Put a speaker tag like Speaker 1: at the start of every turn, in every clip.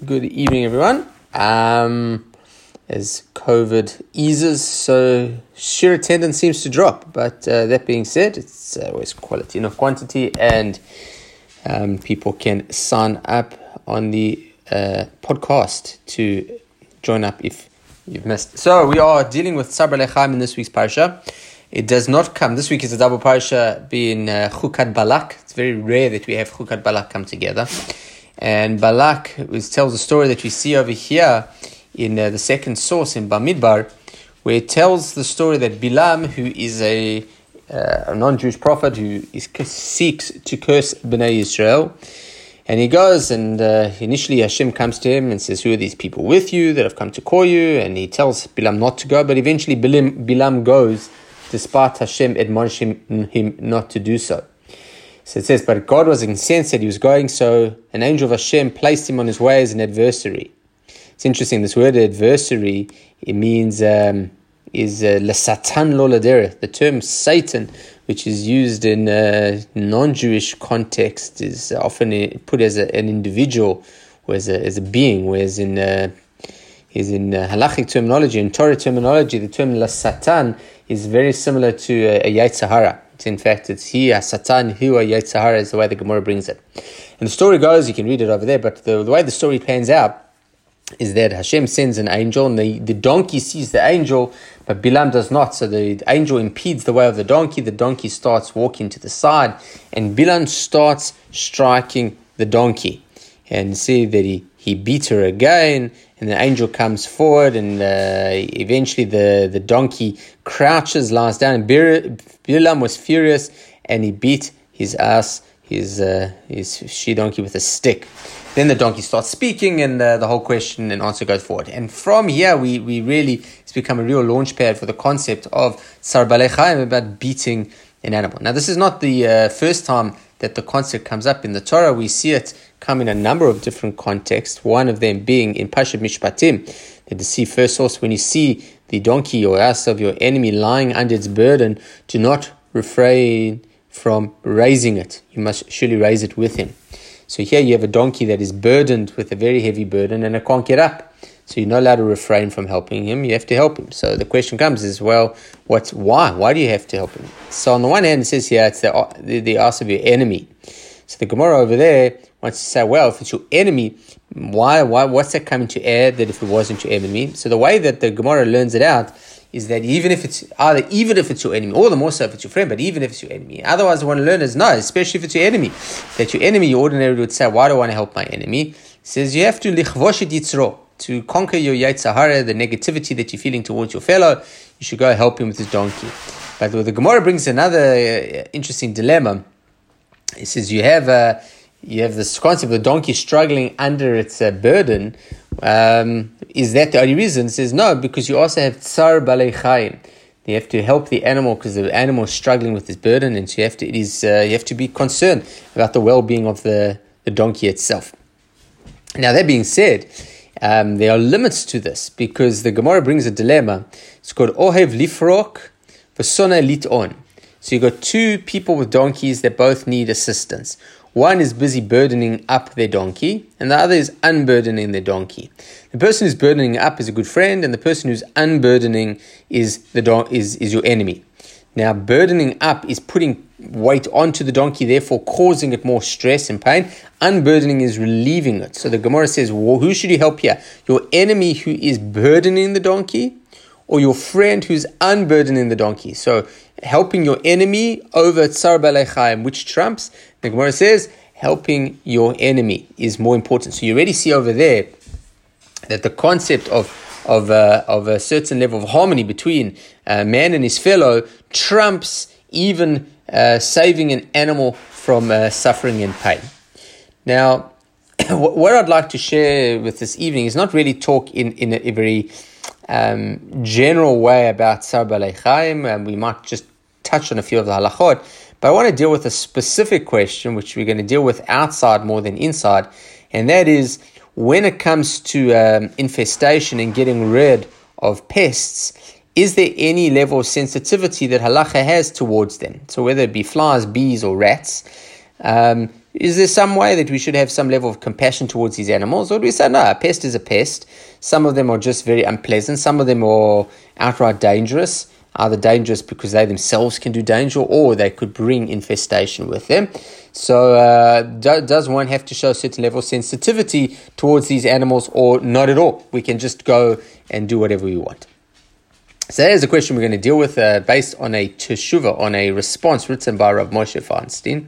Speaker 1: Good evening, everyone. Um, as COVID eases, so sheer attendance seems to drop. But uh, that being said, it's always quality, not quantity, and um, people can sign up on the uh, podcast to join up if you've missed. So we are dealing with tsar balechaim in this week's parsha. It does not come. This week is a double parsha being uh, Chukat Balak. It's very rare that we have Chukat Balak come together. And Balak which tells the story that we see over here in uh, the second source in Bamidbar, where it tells the story that Bilam, who is a, uh, a non-Jewish prophet who is, seeks to curse Bnei Israel, and he goes and uh, initially Hashem comes to him and says, "Who are these people with you that have come to call you?" And he tells Bilam not to go, but eventually Bilam, Bilam goes, despite Hashem admonishing him not to do so. So it says, but God was incensed that he was going, so an angel of Hashem placed him on his way as an adversary. It's interesting, this word adversary, it means, um, is uh, satan The term Satan, which is used in a non-Jewish context, is often put as a, an individual or as a, as a being, whereas in uh, is in uh, halachic terminology, in Torah terminology, the term satan is very similar to a, a Yetzer Hara. In fact, it's he, Satan, who Yetzer is the way the Gemara brings it. And the story goes, you can read it over there, but the, the way the story pans out is that Hashem sends an angel and the, the donkey sees the angel, but Bilam does not. So the angel impedes the way of the donkey. The donkey starts walking to the side, and Bilam starts striking the donkey. And see that he, he beats her again, and the angel comes forward, and uh, eventually the, the donkey crouches, lies down, and Bilam was furious, and he beat his ass, his, uh, his she donkey with a stick. Then the donkey starts speaking, and uh, the whole question and answer goes forward. And from here, we, we really, it's become a real launch pad for the concept of Sar about beating an animal. Now, this is not the uh, first time that the concept comes up in the Torah. We see it come in a number of different contexts, one of them being in Pasha Mishpatim, that the see first source, when you see the donkey or ass of your enemy lying under its burden, do not refrain from raising it. You must surely raise it with him. So here you have a donkey that is burdened with a very heavy burden and it can't get up. So you're not allowed to refrain from helping him. You have to help him. So the question comes is, well, what's why? Why do you have to help him? So on the one hand, it says here it's the the, the ass of your enemy. So the Gemara over there wants to say, well, if it's your enemy, why, why, what's that coming to add that if it wasn't your enemy? So the way that the Gemara learns it out is that even if it's either even if it's your enemy, or the more so if it's your friend, but even if it's your enemy. Otherwise, the one to learn is no, especially if it's your enemy. That your enemy, you ordinarily would say, why do I want to help my enemy? It says you have to lichvosh yitzro to conquer your Yetzer Hara, the negativity that you're feeling towards your fellow, you should go help him with his donkey. But the Gemara brings another uh, interesting dilemma. It says you have a uh, you have this concept of the donkey struggling under its uh, burden. Um, is that the only reason? It says no, because you also have tsar balei You have to help the animal because the animal is struggling with its burden, and so you have to it is uh, you have to be concerned about the well being of the, the donkey itself. Now that being said, um, there are limits to this because the Gemara brings a dilemma. It's called Ohev Lifrok Vasona Liton. So you've got two people with donkeys that both need assistance. One is busy burdening up their donkey, and the other is unburdening their donkey. The person who's burdening up is a good friend, and the person who's unburdening is the don- is, is your enemy. Now, burdening up is putting weight onto the donkey, therefore causing it more stress and pain. Unburdening is relieving it. So the Gemara says, well, who should you help here? Your enemy who is burdening the donkey, or your friend who's unburdening the donkey? So helping your enemy over Tsar Balechayim, which trumps? The Gemara says, helping your enemy is more important. So you already see over there that the concept of of, uh, of a certain level of harmony between a man and his fellow trumps even uh, saving an animal from uh, suffering and pain. Now, what I'd like to share with this evening is not really talk in, in a, very um, general way about Sar Chaim, and we might just touch on a few of the halachot, but I want to deal with a specific question, which we're going to deal with outside more than inside, and that is when it comes to um, infestation and getting rid of pests, is there any level of sensitivity that halacha has towards them? So whether it be flies, bees, or rats, um, is there some way that we should have some level of compassion towards these animals? Or do we say, no, a pest is a pest? Some of them are just very unpleasant, some of them are outright dangerous, either dangerous because they themselves can do danger or they could bring infestation with them. So, uh, do, does one have to show a certain level of sensitivity towards these animals or not at all? We can just go and do whatever we want. So that is a question we're going to deal with uh, based on a teshuva, on a response written by Rav Moshe Feinstein.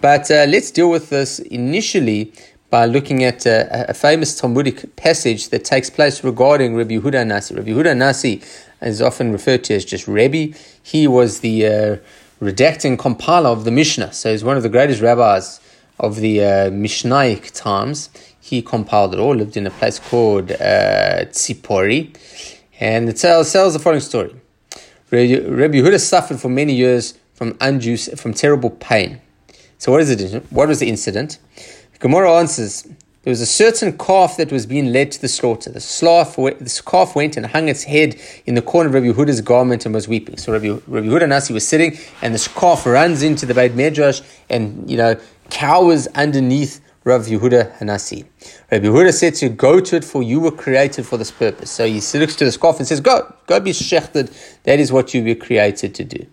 Speaker 1: But uh, let's deal with this initially by looking at a, a, famous Talmudic passage that takes place regarding Rabbi Yehuda Nasi. Rabbi Yehuda Nasi is often referred to as just Rebbe. He was the uh, redacting compiler of the Mishnah, so he's one of the greatest rabbis of the uh, Mishnaic times. He compiled it all, lived in a place called uh, Tzipori, and it tells, tells the following story. Rabbi Yehuda suffered for many years from undue, from terrible pain. So what is it? What was the incident? Gemara answers, there was a certain calf that was being led to the slaughter. This calf went and hung its head in the corner of Rabbi Huda's garment and was weeping. So Rabbi, Rabbi Yehuda Nasi was sitting, and this calf runs into the Beit Medrash and, you know, cowers underneath Rav Yehuda Hanasi. Rabbi Yehuda said to go to it for you were created for this purpose. So he looks to the calf and says, go, go be shechted. That is what you were created to do.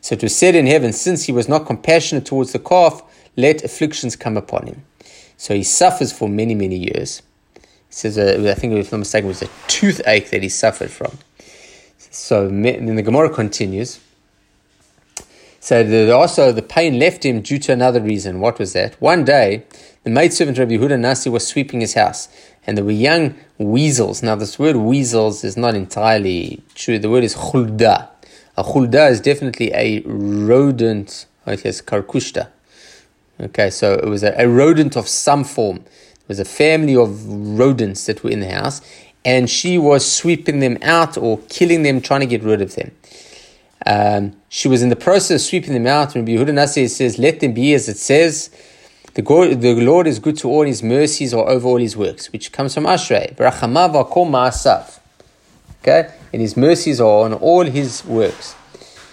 Speaker 1: So it was said in heaven, since he was not compassionate towards the calf, let afflictions come upon him. So he suffers for many, many years. He says, uh, I think if I'm not mistaken, it was a toothache that he suffered from. So then the Gemara continues. So also the pain left him due to another reason. What was that? One day, the maidservant Rabbi Huda Nasi was sweeping his house, and there were young weasels. Now, this word weasels is not entirely true. The word is khulda. A khulda is definitely a rodent. Oh, it has karkushta. Okay, so it was a, a rodent of some form. It was a family of rodents that were in the house, and she was sweeping them out or killing them, trying to get rid of them. Um, she was in the process of sweeping them out. And Yehuda Nasi says, Let them be as it says. The, the Lord is good to all his mercies are over all his works, which comes from Ashrei. Okay? And his mercies are on all his works.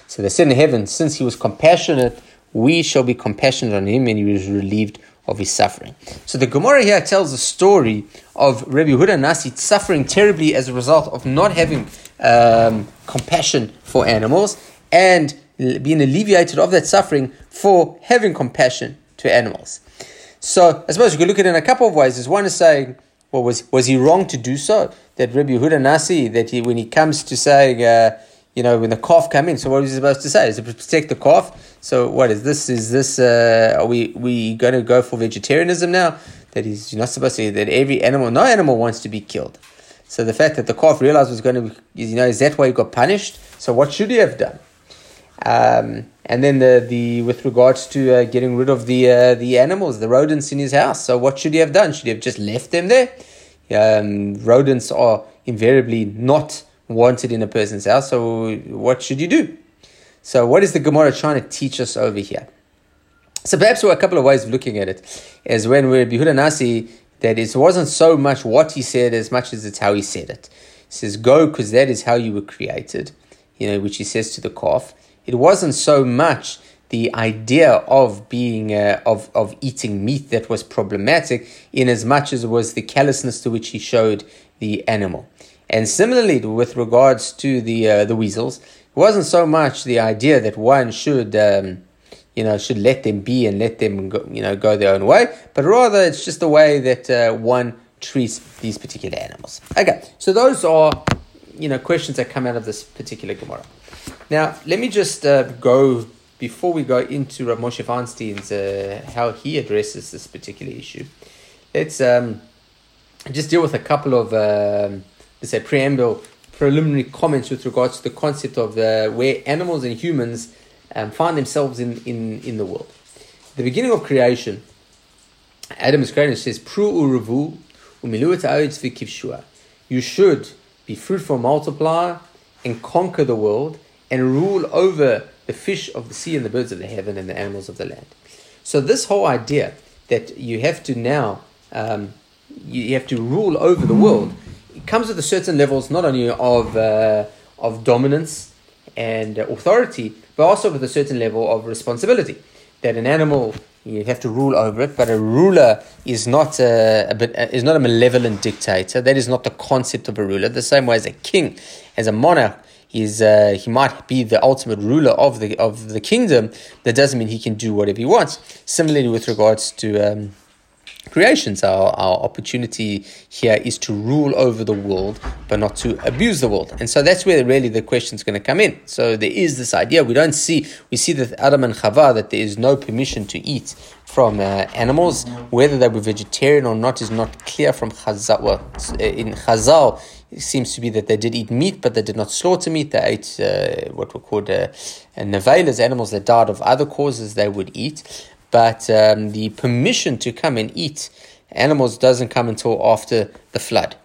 Speaker 1: So they said in heaven, since he was compassionate we shall be compassionate on him and he was relieved of his suffering. So the Gemara here tells the story of Rabbi Huda Nasi suffering terribly as a result of not having um, compassion for animals and being alleviated of that suffering for having compassion to animals. So I suppose you could look at it in a couple of ways. There's one is saying, well, was, was he wrong to do so? That Rabbi Huda Nasi, that he, when he comes to saying, uh, you know, when the calf come in, so what was he supposed to say? Is it protect the calf? So what is this? Is this? Uh, are we we going to go for vegetarianism now? That he's not supposed to. That every animal, no animal wants to be killed. So the fact that the calf realized was going to, you know, is that why he got punished? So what should he have done? Um, and then the, the with regards to uh, getting rid of the uh, the animals, the rodents in his house. So what should he have done? Should he have just left them there? Um, rodents are invariably not wanted in a person's house. So what should you do? So, what is the Gemara trying to teach us over here? So, perhaps there are a couple of ways of looking at it. As when we're Behuda Nasi, that it wasn't so much what he said as much as it's how he said it. He says, Go, because that is how you were created, you know, which he says to the calf. It wasn't so much the idea of being uh, of of eating meat that was problematic in as much as it was the callousness to which he showed the animal and similarly with regards to the uh, the weasels it wasn't so much the idea that one should, um, you know, should let them be and let them, go, you know, go their own way, but rather it's just the way that uh, one treats these particular animals. Okay, so those are, you know, questions that come out of this particular Gemara. Now, let me just uh, go before we go into Rav Moshe Feinstein's uh, how he addresses this particular issue. Let's um, just deal with a couple of um, let's say preamble preliminary comments with regards to the concept of uh, where animals and humans um, find themselves in, in, in the world. The beginning of creation, Adam is created, says, Pru uravu umiluat You should be fruitful, multiply, and conquer the world, and rule over the fish of the sea and the birds of the heaven and the animals of the land. So this whole idea that you have to now um, you have to rule over the world it comes with a certain levels not only of uh, of dominance and authority, but also with a certain level of responsibility. That an animal You have to rule over it, but a ruler is not a, a, is not a malevolent dictator. That is not the concept of a ruler. The same way as a king, as a monarch, is uh, he might be the ultimate ruler of the of the kingdom. That doesn't mean he can do whatever he wants. Similarly, with regards to um, creations. Our, our opportunity here is to rule over the world, but not to abuse the world. And so that's where really the question is going to come in. So there is this idea. We don't see, we see that Adam and Chava, that there is no permission to eat from uh, animals. Whether they were vegetarian or not is not clear from Chazal. Well, in Chazal, it seems to be that they did eat meat, but they did not slaughter meat. They ate uh, what were called uh, nevelas, animals that died of other causes they would eat but um, the permission to come and eat animals doesn't come until after the flood.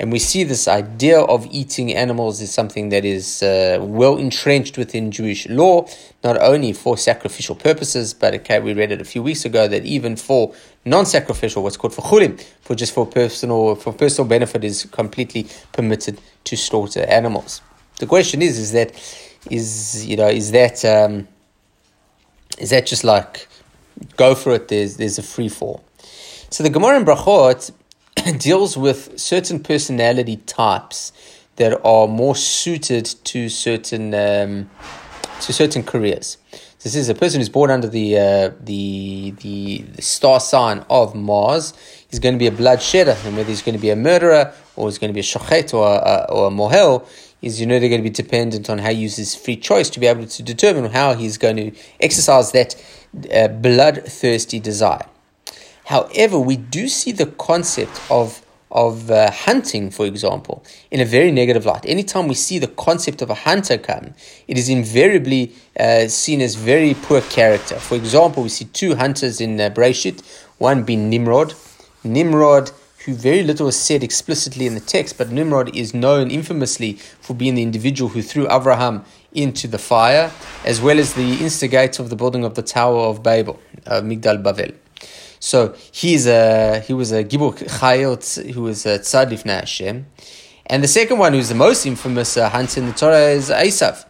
Speaker 1: And we see this idea of eating animals is something that is uh, well entrenched within Jewish law, not only for sacrificial purposes, but okay, we read it a few weeks ago that even for non-sacrificial, what's called for chulim, for just for personal for personal benefit, is completely permitted to slaughter animals. The question is, is that is you know is that um, is that just like go for it. There's there's a free fall. So the Gemara in Brachot deals with certain personality types that are more suited to certain um, to certain careers. This is a person who's born under the, uh, the, the the star sign of Mars. He's going to be a bloodshedder, and whether he's going to be a murderer or he's going to be a shochet or a, or a mohel, is you know they're going to be dependent on how he uses free choice to be able to determine how he's going to exercise that uh, bloodthirsty desire. However, we do see the concept of of uh, hunting, for example, in a very negative light. Anytime we see the concept of a hunter come, it is invariably uh, seen as very poor character. For example, we see two hunters in uh, Breshit, one being Nimrod. Nimrod, who very little is said explicitly in the text, but Nimrod is known infamously for being the individual who threw Abraham into the fire, as well as the instigator of the building of the Tower of Babel, uh, Migdal Bavel. So he's a, he was a Gibor Chayot, who was a Hashem. And the second one, who's the most infamous uh, hunter in the Torah, is Esav.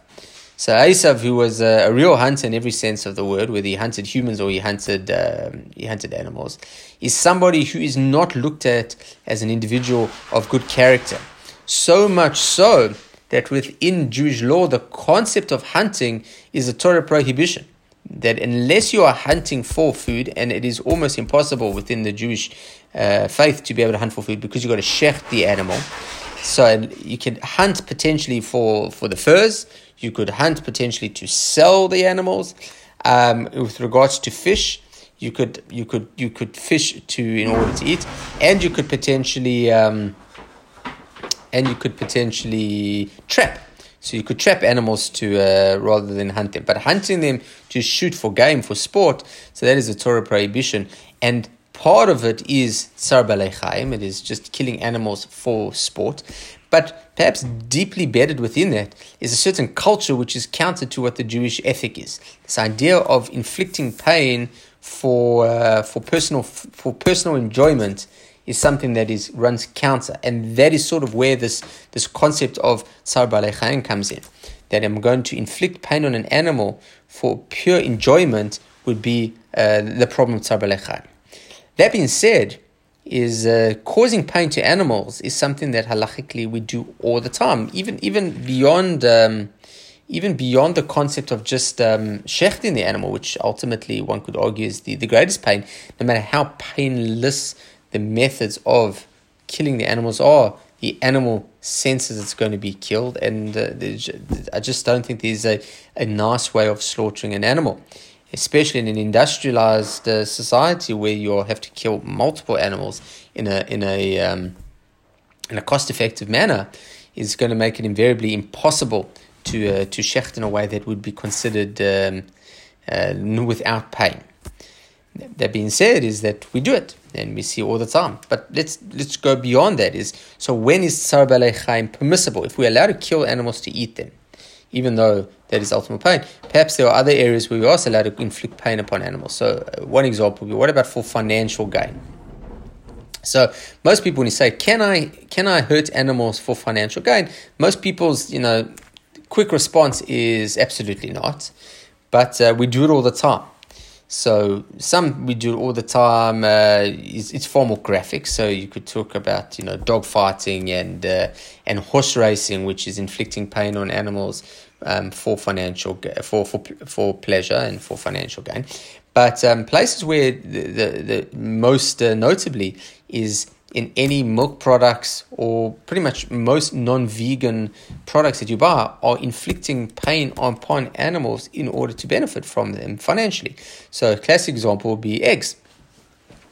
Speaker 1: So Esav, who was a, a, real hunter in every sense of the word, whether he hunted humans or he hunted um, he hunted animals, is somebody who is not looked at as an individual of good character. So much so that within Jewish law, the concept of hunting is a Torah prohibition. That unless you are hunting for food, and it is almost impossible within the Jewish uh, faith to be able to hunt for food because you've got to shecht the animal. So you can hunt potentially for, for the furs, you could hunt potentially to sell the animals. Um, with regards to fish, you could you could you could fish to in order to eat, and you could potentially um, and you could potentially trap. So you could trap animals to uh, rather than hunt them, but hunting them to shoot for game for sport. So that is a Torah prohibition, and part of it is tsar chaim. It is just killing animals for sport, but perhaps deeply bedded within that is a certain culture which is counter to what the Jewish ethic is. This idea of inflicting pain for uh, for personal for personal enjoyment is something that is runs counter, and that is sort of where this this concept of tsar balechaim comes in. That I'm going to inflict pain on an animal for pure enjoyment would be uh, the problem of tsar balechaim. That being said, is uh, causing pain to animals is something that halachically we do all the time, even even beyond. Um, even beyond the concept of just um, shechting the animal, which ultimately one could argue is the, the greatest pain, no matter how painless the methods of killing the animals are, the animal senses it's going to be killed, and uh, I just don't think there's a, a nice way of slaughtering an animal, especially in an industrialized uh, society where you have to kill multiple animals in a in a um, in a cost effective manner, is going to make it invariably impossible to uh, to shecht in a way that would be considered um, uh, without pain. That being said, is that we do it and we see all the time. But let's let's go beyond that. Is so when is tsar chaim permissible? If we allow to kill animals to eat them, even though that is ultimate pain, perhaps there are other areas where we're also allowed to inflict pain upon animals. So uh, one example would be what about for financial gain? So most people, when you say, "Can I can I hurt animals for financial gain?" Most people's you know quick response is absolutely not. But uh, we do it all the time. So some we do all the time. Uh, it's, it's, far graphics. So you could talk about you know dog fighting and uh, and horse racing, which is inflicting pain on animals um, for financial for for for pleasure and for financial gain. But um, places where the the, the most uh, notably is in any milk products or pretty much most non-vegan products that you buy are inflicting pain upon animals in order to benefit from them financially. So a classic example would be eggs.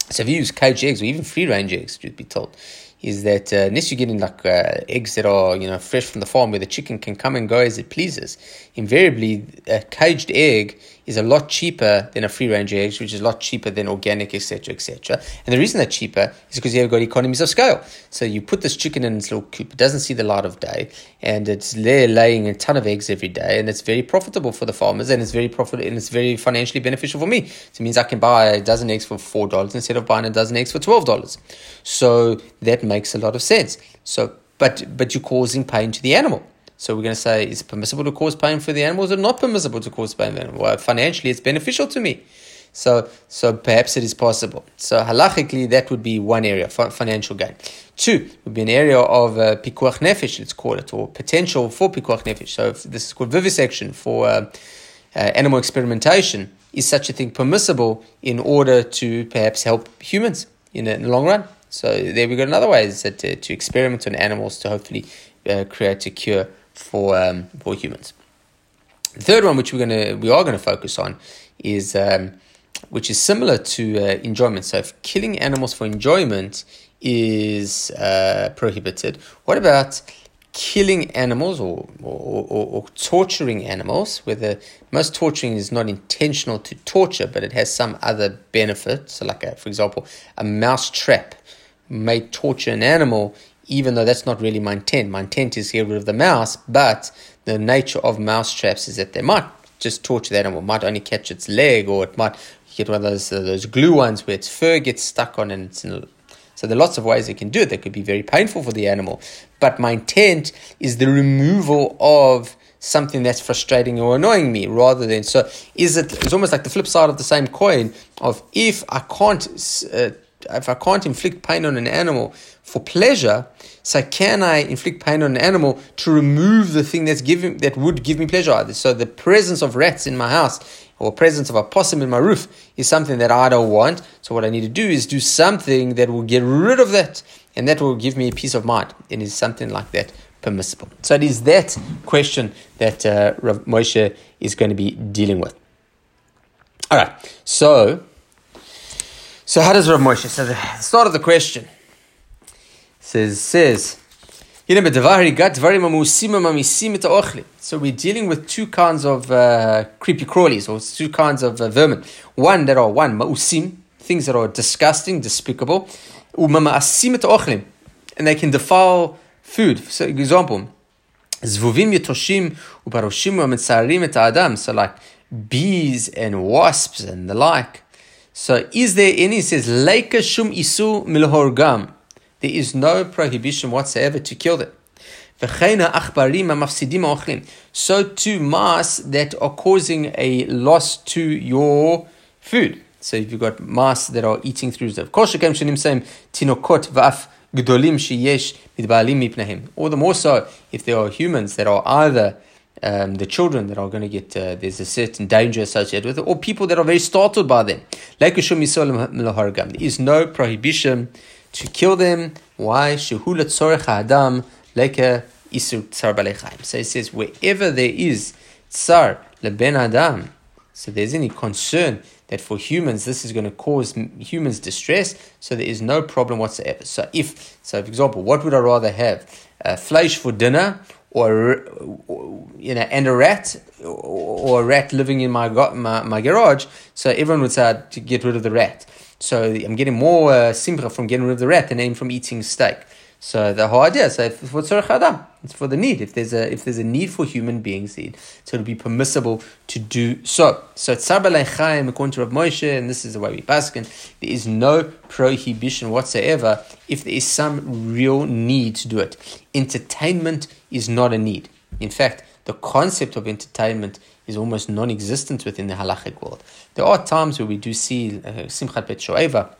Speaker 1: So if you use caged eggs or even free-range eggs, you'd be told, is that uh, unless you're getting like uh, eggs that are you know fresh from the farm where the chicken can come and go as it pleases, invariably a caged egg is a lot cheaper than a free range egg, which is a lot cheaper than organic, etc., etc. And the reason they're cheaper is because you have got economies of scale. So you put this chicken in its little coop, it doesn't see the light of day, and it's there laying a ton of eggs every day, and it's very profitable for the farmers, and it's very profitable, and it's very financially beneficial for me. So it means I can buy a dozen eggs for four dollars instead of buying a dozen eggs for twelve dollars. So that makes a lot of sense. So, but but you're causing pain to the animal. So we're going to say, is it permissible to cause pain for the animals or not permissible to cause pain the animal? Well, financially, it's beneficial to me. So, so perhaps it is possible. So halachically, that would be one area, financial gain. Two would be an area of uh, pikuach nefesh, let's call it, or potential for pikuach nefesh. So this is called vivisection for uh, uh, animal experimentation. Is such a thing permissible in order to perhaps help humans in, in the long run? So there we go. Another way is that to, to experiment on animals to hopefully uh, create a cure for um, for humans. The third one, which we're gonna we are gonna focus on, is um, which is similar to uh, enjoyment. So, if killing animals for enjoyment is uh, prohibited, what about killing animals or, or, or, or, torturing animals, where the most torturing is not intentional to torture, but it has some other benefit. So, like, a, for example, a mouse trap may torture an animal even though that's not really my intent. My intent is get rid of the mouse, but the nature of mouse traps is that they might just torture the animal, might only catch its leg, or it might get one of those uh, those glue ones where its fur gets stuck on, and it's so there are lots of ways they can do it. That could be very painful for the animal, but my intent is the removal of something that's frustrating or annoying me rather than so is it it's almost like the flip side of the same coin of if i can't uh, if i can't inflict pain on an animal for pleasure so can I inflict pain on an animal to remove the thing that's giving that would give me pleasure? So the presence of rats in my house or presence of a possum in my roof is something that I don't want. So what I need to do is do something that will get rid of that, and that will give me a peace of mind. And is something like that permissible? So it is that question that uh, Rav Moshe is going to be dealing with. All right. So, so how does Rav Moshe? So the start of the question says says so we're dealing with two kinds of uh, creepy crawlies, or two kinds of uh, vermin. One that are one ma'usim, things that are disgusting, despicable, and they can defile food. So, example, zvuvim yetoshim uparoshim et adam. So, like bees and wasps and the like. So, is there any? It says leika shum isu milhorgam. There is no prohibition whatsoever to kill them. So too mice that are causing a loss to your food. So if you've got mice that are eating through the Or the more so if there are humans that are either um, the children that are going to get, uh, there's a certain danger associated with it, or people that are very startled by them. There is no prohibition to kill them. Why? Shehula tzorech adam leke isur tsar balechayim. So it says wherever there is tsar leben adam, so there's any concern that for humans this is going to cause humans distress, so there is no problem whatsoever. So if, so for example, what would I rather have? Uh, flesh for dinner or you know, and a rat or a rat living in my, my my garage. So everyone would say to get rid of the rat. So I'm getting more uh, simcha from getting rid of the rat than I am from eating steak. So the whole idea, so for tzorech adam, it's for the need. If there's a if there's a need for human beings, so it'll be permissible to do so. So tzar chaim according to Rav Moshe, and this is the way we paskin. There is no prohibition whatsoever if there is some real need to do it. Entertainment is not a need. In fact, the concept of entertainment is almost non-existent within the halachic world. There are times where we do see uh, Simchat Bet Shoeva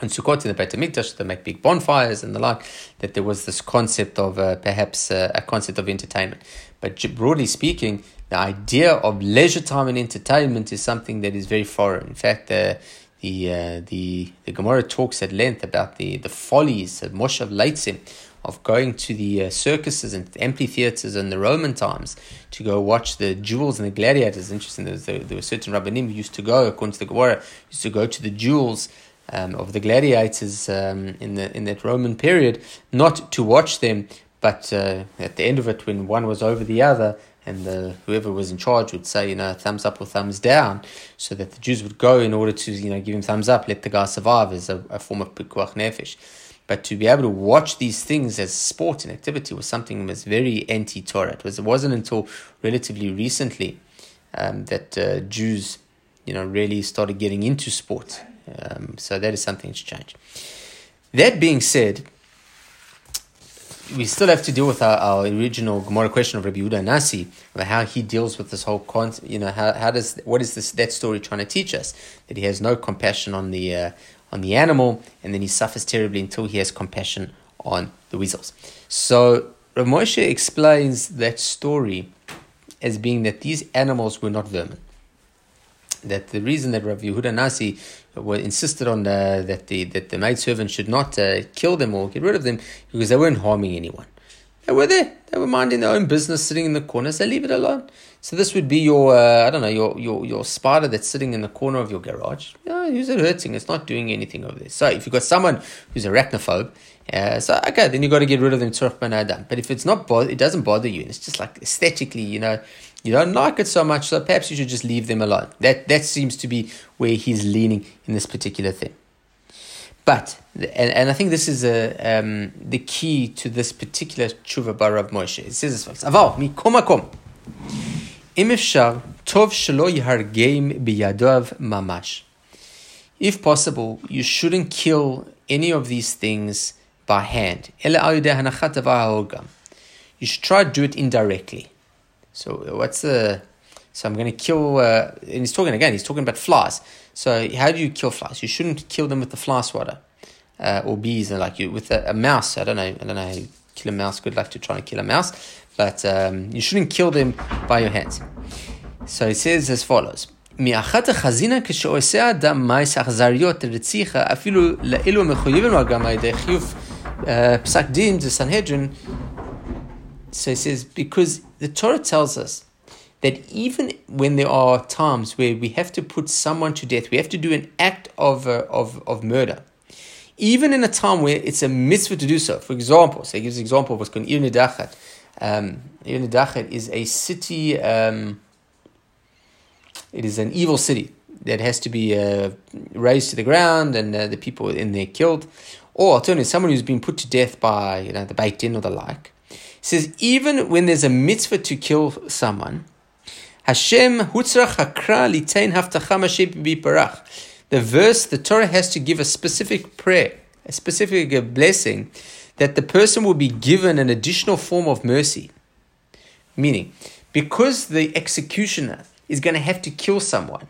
Speaker 1: and Sukkot in the Beit HaMikdash, they make big bonfires and the like, that there was this concept of uh, perhaps uh, a concept of entertainment. But broadly speaking, the idea of leisure time and entertainment is something that is very foreign. In fact, uh, the uh, the the Gemara talks at length about the the follies of moshav leitzim of going to the uh, circuses and amphitheaters in the Roman times to go watch the jewels and the gladiators. Interesting, there, was, there, there were certain rabbanim who used to go, according to the Gemara, used to go to the jewels um, of the gladiators um, in the in that Roman period, not to watch them, but uh, at the end of it, when one was over the other, and the, whoever was in charge would say, you know, thumbs up or thumbs down, so that the Jews would go in order to, you know, give him thumbs up, let the guy survive as a, a form of pikuach nefesh. But to be able to watch these things as sport and activity was something that was very anti-Torah. It, was, it wasn't until relatively recently um, that uh, Jews, you know, really started getting into sport. Um, so that is something that's changed. That being said, we still have to deal with our, our original Gemara question of Rabbi Yehuda Nasi about how he deals with this whole concept. You know, how, how does what is this that story trying to teach us? That he has no compassion on the uh, on the animal, and then he suffers terribly until he has compassion on the weasels. So Rav explains that story as being that these animals were not vermin. That the reason that Rav Yehuda Nasi insisted on the, that the that the maidservant should not uh, kill them or get rid of them because they weren't harming anyone. They were there. They were minding their own business, sitting in the corner. So leave it alone. So this would be your uh, I don't know your, your your spider that's sitting in the corner of your garage. Who's it hurting? It's not doing anything over there. So if you've got someone who's arachnophobe, uh, so okay, then you've got to get rid of them. But if it's not bother, it doesn't bother you, and it's just like aesthetically, you know, you don't like it so much, so perhaps you should just leave them alone. That that seems to be where he's leaning in this particular thing. But and, and I think this is a um, the key to this particular tshuva bar Rav Moshe. It says this: "Aval mikom makom im efshar tov shelo yihargeim biyadav mamash." If possible, you shouldn't kill any of these things by hand. You should try to do it indirectly. So what's the? So I'm going to kill, uh, and he's talking again, he's talking about flies. So how do you kill flies? You shouldn't kill them with the fly swatter uh, or bees, and like you with a, a, mouse. I don't know, I don't know how you kill a mouse. Good luck to trying to kill a mouse, but um, you shouldn't kill them by your hands. So it says as follows. מאחת החזינה כשעושה אדם מייס אכזריות רציחה אפילו לאלו גם על ידי חיוב פסק דין זה סנהדרין. So he says, because the Torah tells us that even when there are times where we have to put someone to death, we have to do an act of, uh, of, of murder, even in a time where it's a mitzvah to do so. For example, so he gives an example of what's called Ir Nidachat. Um, Ir Nidachat is a city, um, it is an evil city that has to be uh, razed to the ground and uh, the people in there killed. Or alternatively, someone who's been put to death by you know, the Beit Din or the like says even when there's a mitzvah to kill someone, Hashem hutzrach hakra litain haftacha The verse, the Torah has to give a specific prayer, a specific uh, blessing, that the person will be given an additional form of mercy. Meaning, because the executioner is going to have to kill someone,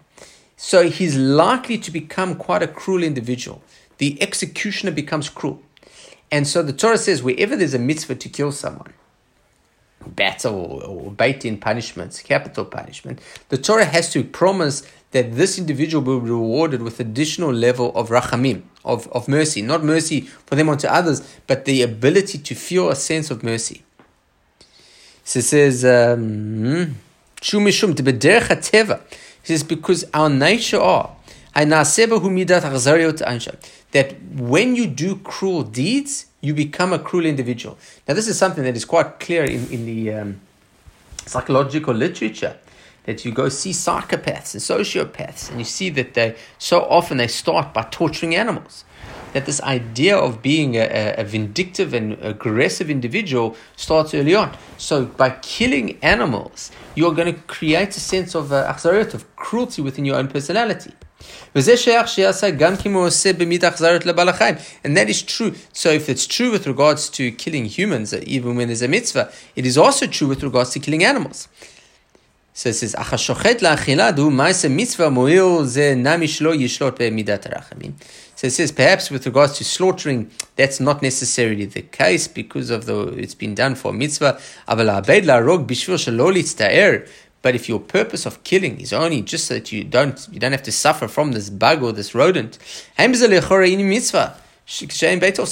Speaker 1: so he's likely to become quite a cruel individual. The executioner becomes cruel. And so the Torah says wherever there's a mitzvah to kill someone, battle or beit din punishments, capital punishment, the Torah has to promise that this individual will be rewarded with additional level of rachamim, of, of mercy, not mercy for them unto others, but the ability to feel a sense of mercy. So it says, um, it says, because our nature are, that when you do cruel deeds, you become a cruel individual. Now, this is something that is quite clear in, in the um, psychological literature that you go see psychopaths and sociopaths, and you see that they so often they start by torturing animals. That this idea of being a, a vindictive and aggressive individual starts early on. So, by killing animals, you're going to create a sense of uh, of cruelty within your own personality. And that is true. So if it's true with regards to killing humans, even when there's a mitzvah, it is also true with regards to killing animals. So it says. So it says, perhaps with regards to slaughtering, that's not necessarily the case because of the it's been done for mitzvah. But if your purpose of killing is only just so that you don't you don't have to suffer from this bug or this rodent. So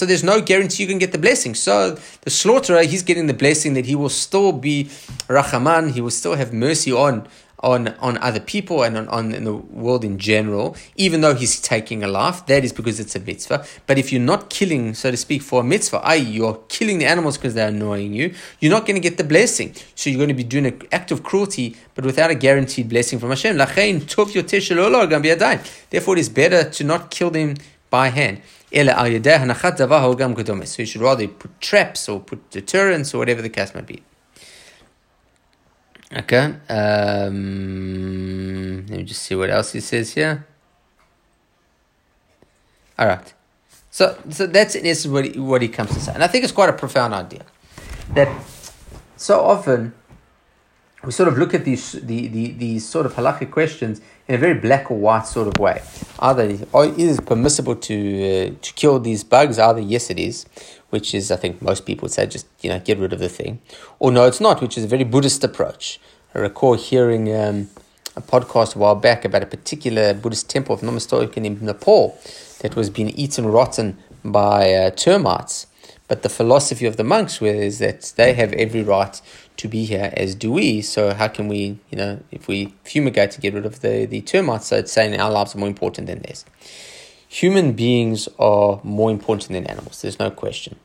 Speaker 1: there's no guarantee you can get the blessing. So the slaughterer, he's getting the blessing that he will still be rachaman, he will still have mercy on on, on other people and on, on in the world in general, even though he's taking a life, that is because it's a mitzvah. But if you're not killing, so to speak, for a mitzvah, i.e., you're killing the animals because they're annoying you, you're not going to get the blessing. So you're going to be doing an act of cruelty, but without a guaranteed blessing from Hashem. Therefore, it is better to not kill them by hand. So you should rather put traps or put deterrents or whatever the case might be. Okay. Um, let me just see what else he says here. All right. So, so that's in essence what he, what he comes to say. And I think it's quite a profound idea. That so often we sort of look at these, the, the, these sort of halachic questions in a very black or white sort of way. Either is it permissible to, uh, to kill these bugs? Either yes, it is, which is, I think most people would say, just you know, get rid of the thing, or no, it's not, which is a very Buddhist approach. I recall hearing um, a podcast a while back about a particular Buddhist temple, of not in Nepal, that was being eaten rotten by uh, termites. But the philosophy of the monks was that they have every right to be here, as do we. So how can we, you know, if we fumigate to get rid of the, the termites, so it's saying our lives are more important than theirs human beings are more important than animals. There's no question.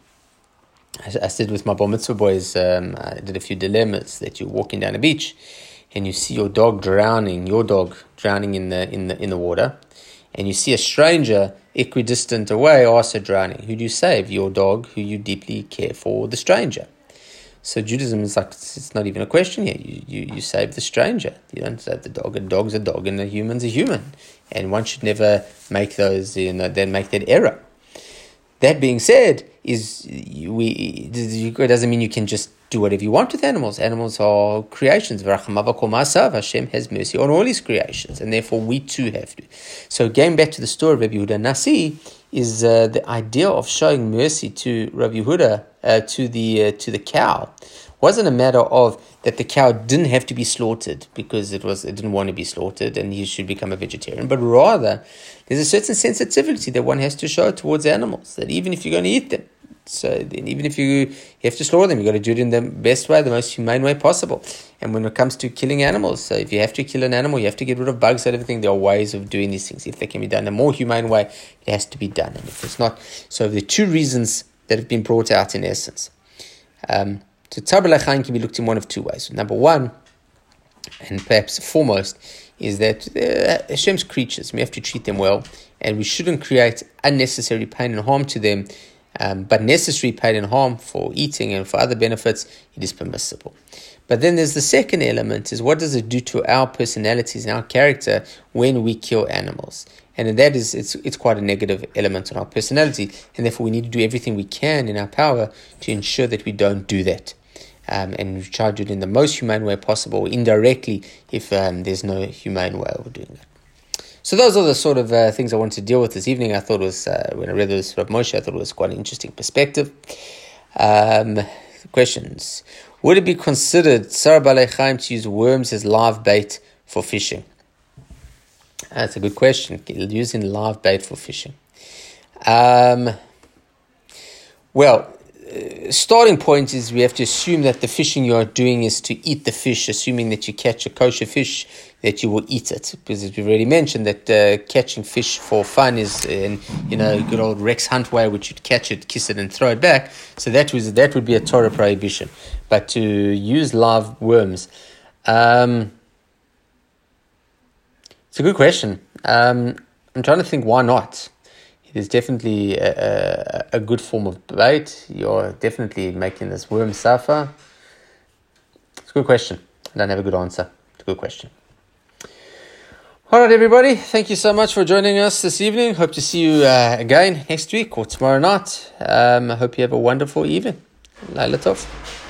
Speaker 1: I, I said with my bar mitzvah boys, um, I did a few dilemmas that you're walking down a beach and you see your dog drowning, your dog drowning in the in the in the water, and you see a stranger equidistant away also drowning. Who do you save? Your dog, who you deeply care for, the stranger. So Judaism is like it's not even a question here. You, you you save the stranger. You don't save the dog. A dog's a dog, and a human's a human, and one should never make those you know then make that error. That being said, is we it doesn't mean you can just do whatever you want with animals. Animals are creations. Hashem has mercy on all his creations, and therefore we too have to. So going back to the story of Rabbi Yehuda Nasi, is uh, the idea of showing mercy to Rabbi Yehuda, uh, to the uh, to the cow, wasn't a matter of that the cow didn't have to be slaughtered because it was it didn't want to be slaughtered and he should become a vegetarian, but rather there's a certain sensitivity that one has to show towards animals. That even if you're going to eat them, so then even if you, you have to slaughter them, you've got to do it in the best way, the most humane way possible. And when it comes to killing animals, so if you have to kill an animal, you have to get rid of bugs and everything. There are ways of doing these things. If they can be done in a more humane way, it has to be done. And if it's not, so the two reasons that have been brought out in essence. Um, so Tzar can be looked in one of two ways. Number one, and perhaps foremost, is that uh, Hashem's creatures. We have to treat them well, and we shouldn't create unnecessary pain and harm to them um, but necessary pain and harm for eating and for other benefits, it is permissible. But then there's the second element is what does it do to our personalities and our character when we kill animals? And that is it's it's quite a negative element on our personality, and therefore we need to do everything we can in our power to ensure that we don't do that. Um, and we try to do it in the most humane way possible, indirectly, if um, there's no humane way of doing it. So those are the sort of uh, things I wanted to deal with this evening. I thought it was, uh, when I read this of Moshe, I thought it was quite an interesting perspective. Um, questions. Would it be considered Sarah to use worms as live bait for fishing? That's a good question. Using live bait for fishing. Um, well, starting point is we have to assume that the fishing you are doing is to eat the fish, assuming that you catch a kosher fish, that you will eat it. Because as we've already mentioned, that uh, catching fish for fun is, in, you know, good old Rex Hunt way, which you'd catch it, kiss it, and throw it back. So that was that would be a Torah prohibition. But to use live worms, um, it's a good question. Um, I'm trying to think why not is definitely a, a, a, good form of bait. You're definitely making this worm suffer. It's a good question. I don't have a good answer. It's a good question. All right, everybody. Thank you so much for joining us this evening. Hope to see you uh, again next week or tomorrow night. Um, I hope you have a wonderful evening. Laila Tov.